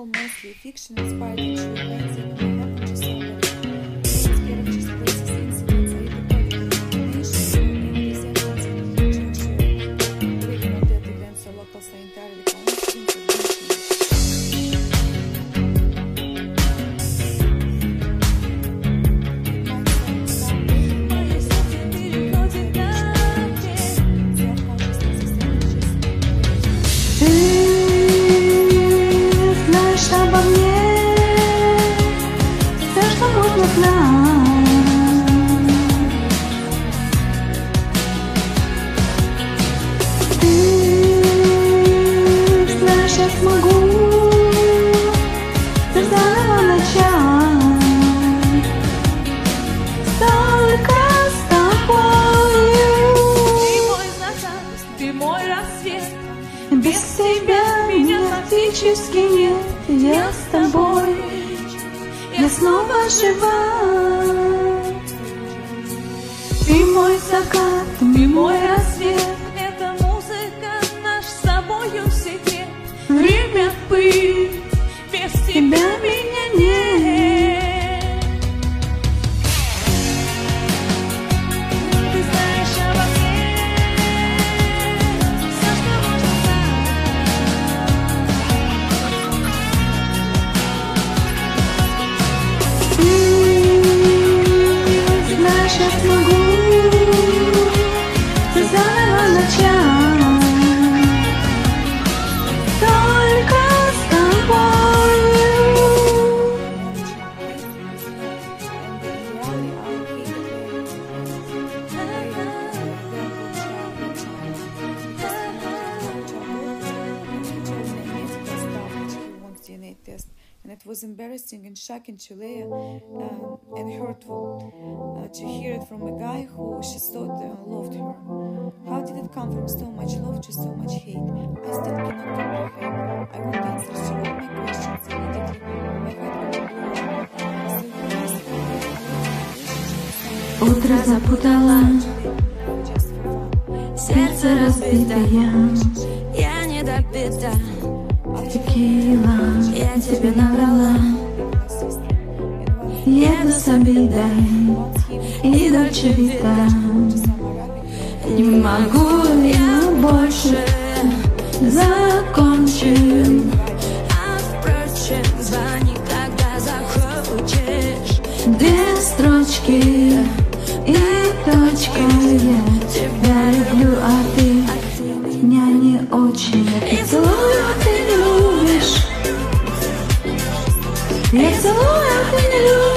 all mostly fiction inspired Jewish Ти мой закат, ти мой was embarrassing and shocking to Leah um, and hurtful uh, to hear it from a guy who she thought uh, loved her. How did it come from so much love to so much hate? I still cannot comprehend. I want answers to all my questions immediately. My heart will blown. Утро запутала, сердце разбитое, я. текила Я тебе наврала Еду с обидой И дольче вита Не могу я больше Закончить. when I lose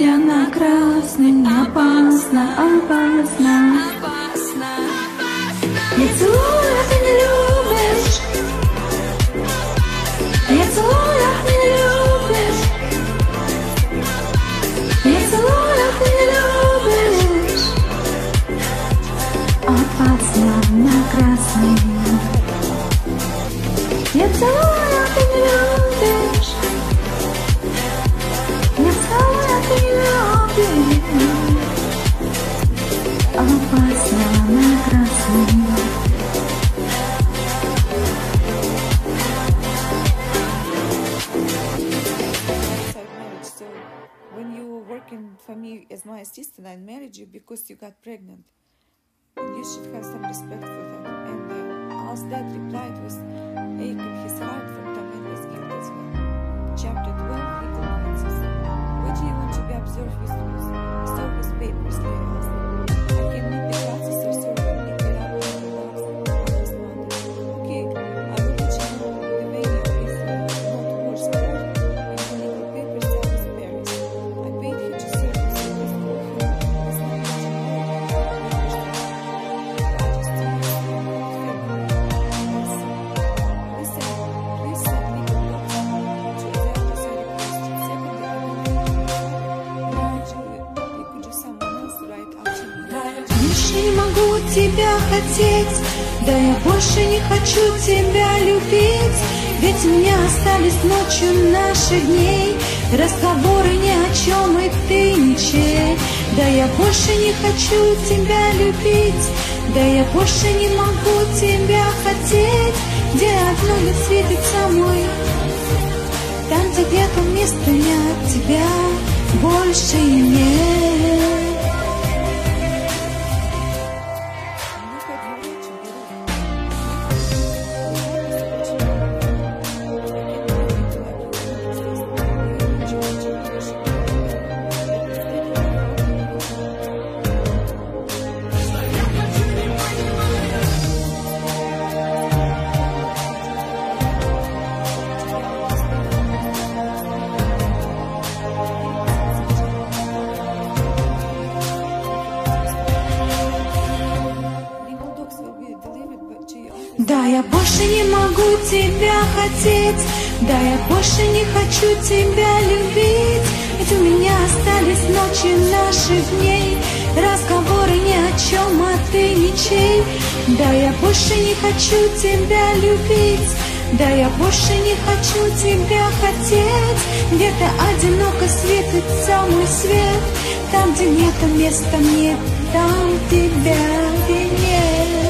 Листья на красным опасно, опасно. When you were working for me as my assistant, I married you because you got pregnant. And you should have some respect for that. And uh, as that replied was ache in his heart from tremendous guilt as well. Chapter 12, Legal Offenses. What do you want to be observed with rules? Service papers, Leah хотеть, да я больше не хочу тебя любить. Ведь у меня остались ночью наших дней Разговоры ни о чем, и ты ничей. Да я больше не хочу тебя любить Да я больше не могу тебя хотеть. Где одно светит самой Там, где где-то место нет тебя Больше нет хочу тебя любить. Ведь у меня остались ночи наших дней. Разговоры ни о чем, а ты ничей. Да, я больше не хочу тебя любить. Да я больше не хочу тебя хотеть. Где-то одиноко светит самый свет. Там, где нет места мне, там тебя и нет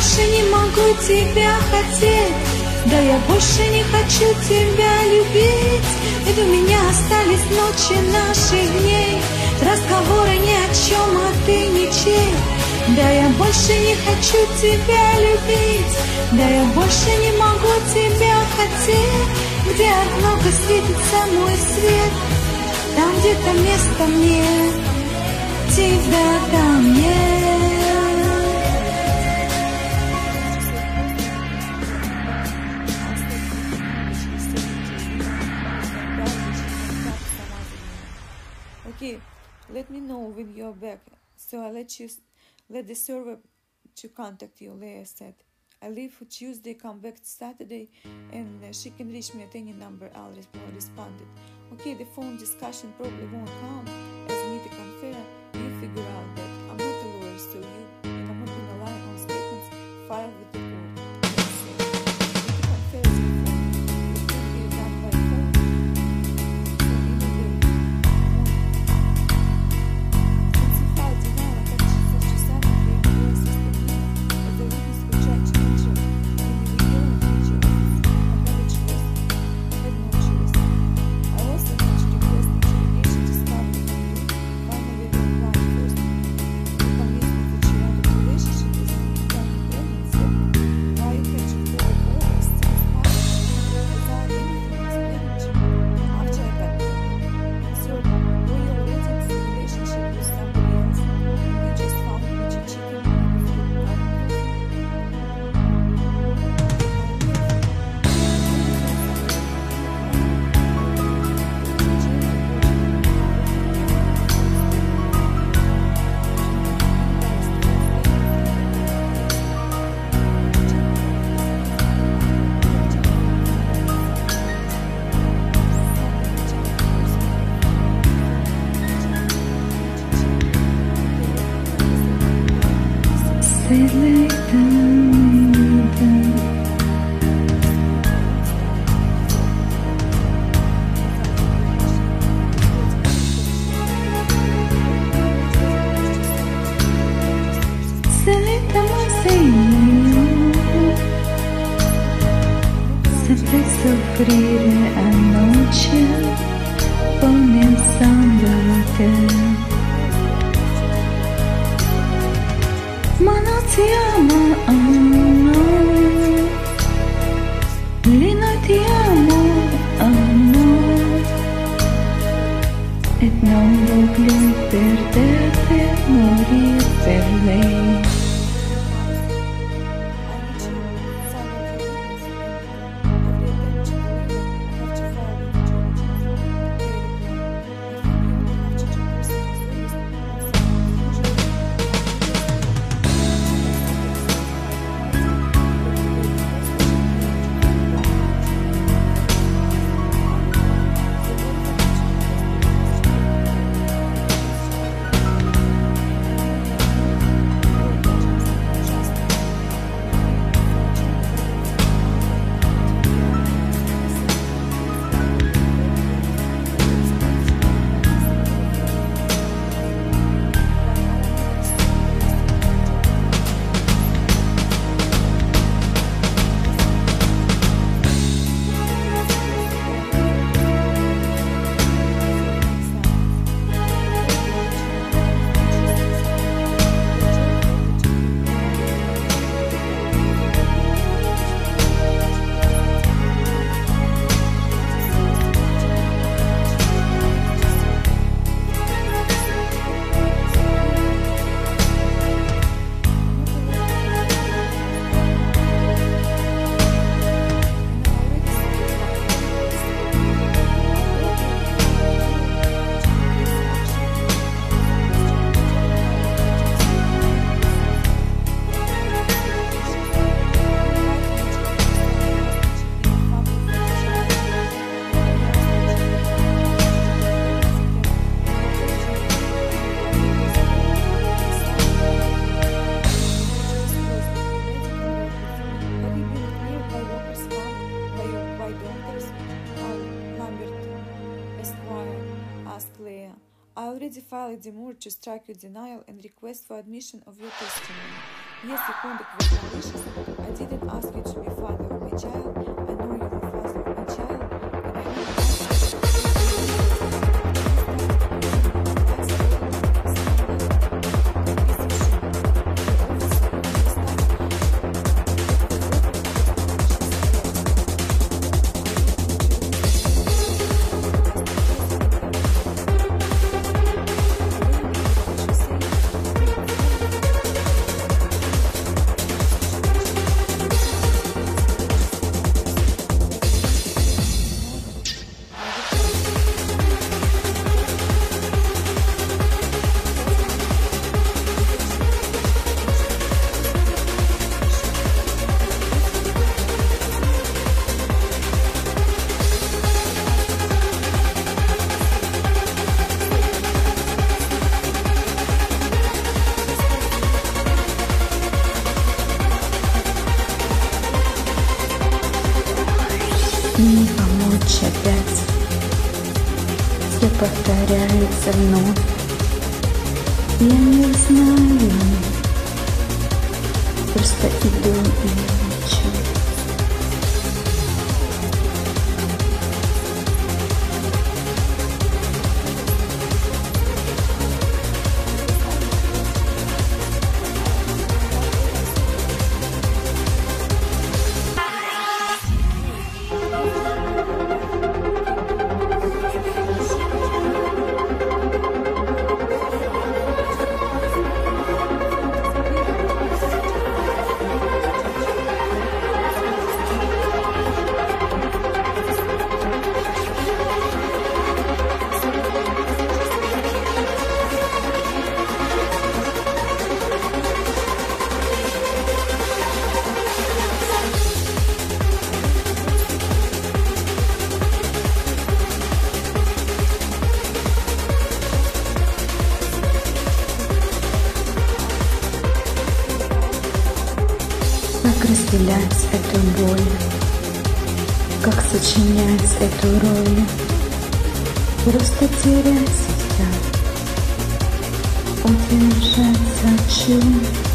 больше не могу тебя хотеть. Да я больше не хочу тебя любить. Ведь у меня остались ночи наших дней. Разговоры ни о чем, а ты ничей. Да я больше не хочу тебя любить. Да я больше не могу тебя хотеть. Где одного светится мой свет. Там где-то место мне. Тебя там нет let me know when you're back. So I let you let the server to contact you. Leah said, I leave for Tuesday, come back Saturday, and uh, she can reach me at any number. I'll res- responded. Okay, the phone discussion probably won't count filed demur to strike your denial and request for admission of your testimony. Yes, your conduct was malicious. I didn't ask you to be father of my child. Just that you do in. Эту боль, как сочинять эту роль, просто терять себя, удержать хочу.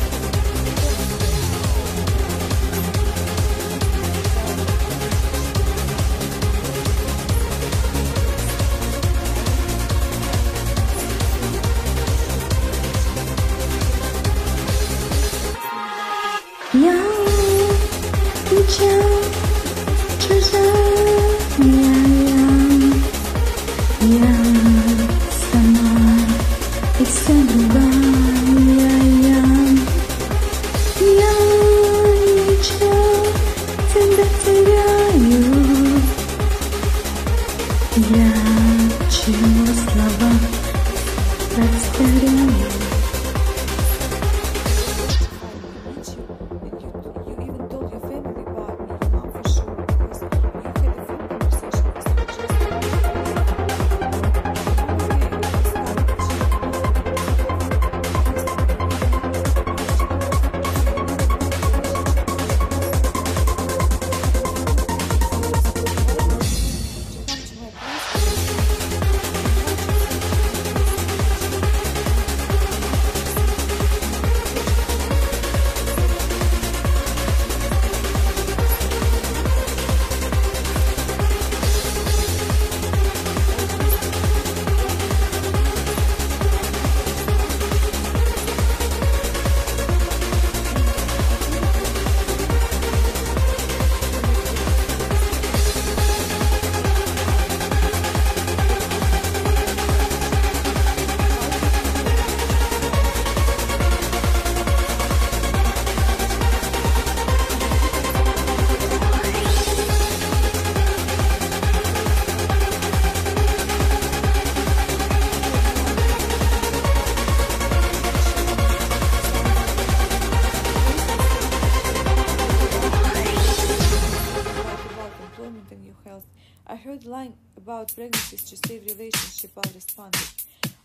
About pregnancies to save relationship. I responded.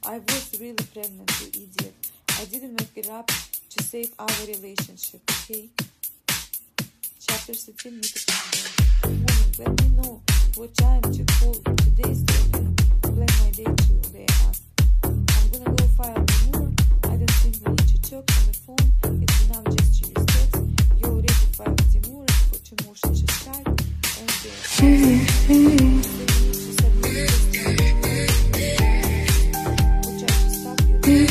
I was really pregnant, you idiot. I didn't make it up to save our relationship, okay? Chapter 13, meet the Morning, let me know what time to call today's day and plan my day too, they asked. I'm gonna go file the more. I don't think we need to talk on the phone. It's enough just to use text. You already filed demur for two motions to start. And uh, You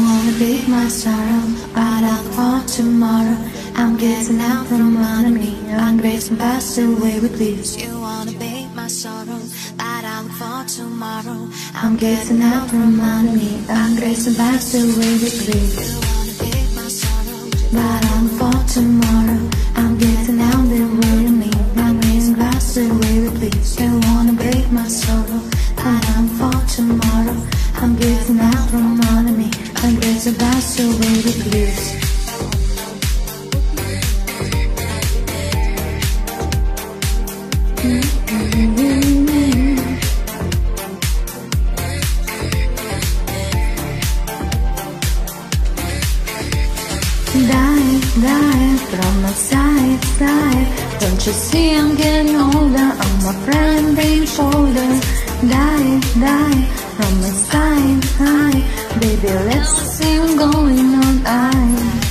wanna be my sorrow, right out for tomorrow. I'm getting out from under me. I'm gracing past the way we please. You wanna be my sorrow, right out for tomorrow. I'm getting out from under me. I'm gracing past the way we please. You wanna be my sorrow, right out for tomorrow. I'm getting out the way you me. I'm gracing past the way we please. You wanna break my sorrow, right out for tomorrow. I'm getting out from under me. I'm getting past the way we please. Don't you see I'm getting older? I'm a friend being shoulder. Die, die from my side. Baby, let's see what's going on. I.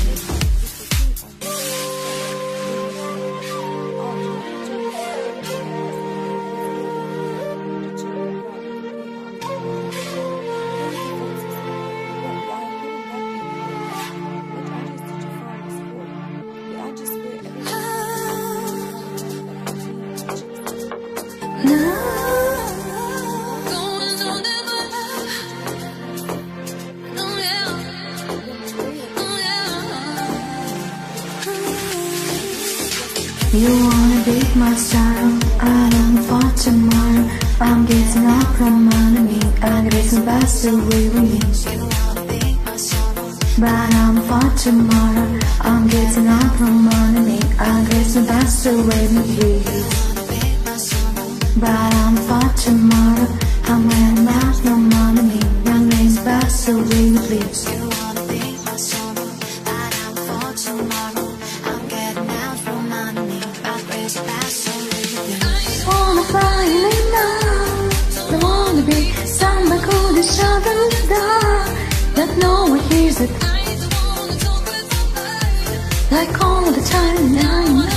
You wanna be my sorrow, I don't for tomorrow. I'm getting up from under me, I'm getting past the way we meet. But I'm for tomorrow, I'm getting up from under me, I'm getting past the way we please. But I'm for tomorrow. I'm wearing out no money. Young rains pass away with leaves. You wanna be Like all the time. now I know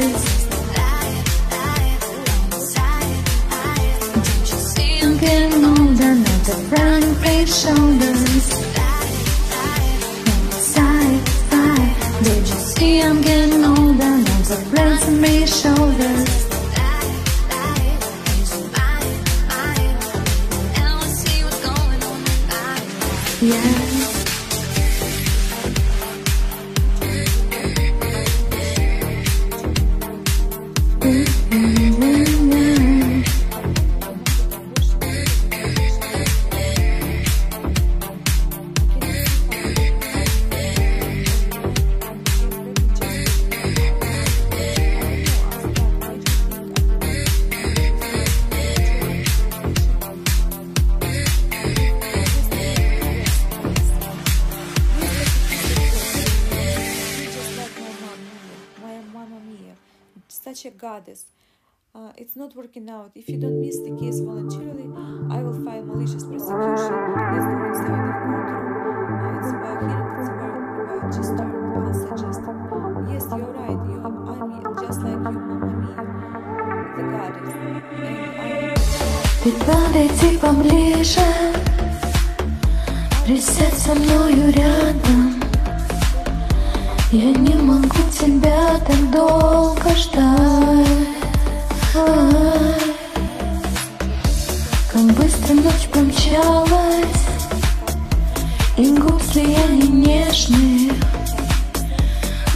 older, shoulders. Side, side, did you see I'm getting older, not brown and gray shoulders? Not working out. If you don't miss the case voluntarily, I will file malicious prosecution. Let's go inside the courtroom. Uh, it's about hearing, it's about, about just start. I'll suggest it. Yes, you're right. You, I'm just like you, Mama Mia, the goddess. I Ты подойди поближе Присядь со мною рядом Я не могу тебя так долго ждать Как быстро ночь помчалась И губ слияний нежных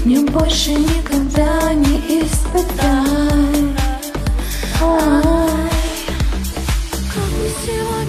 Мне больше никогда не испытать. Ай, как мне сегодня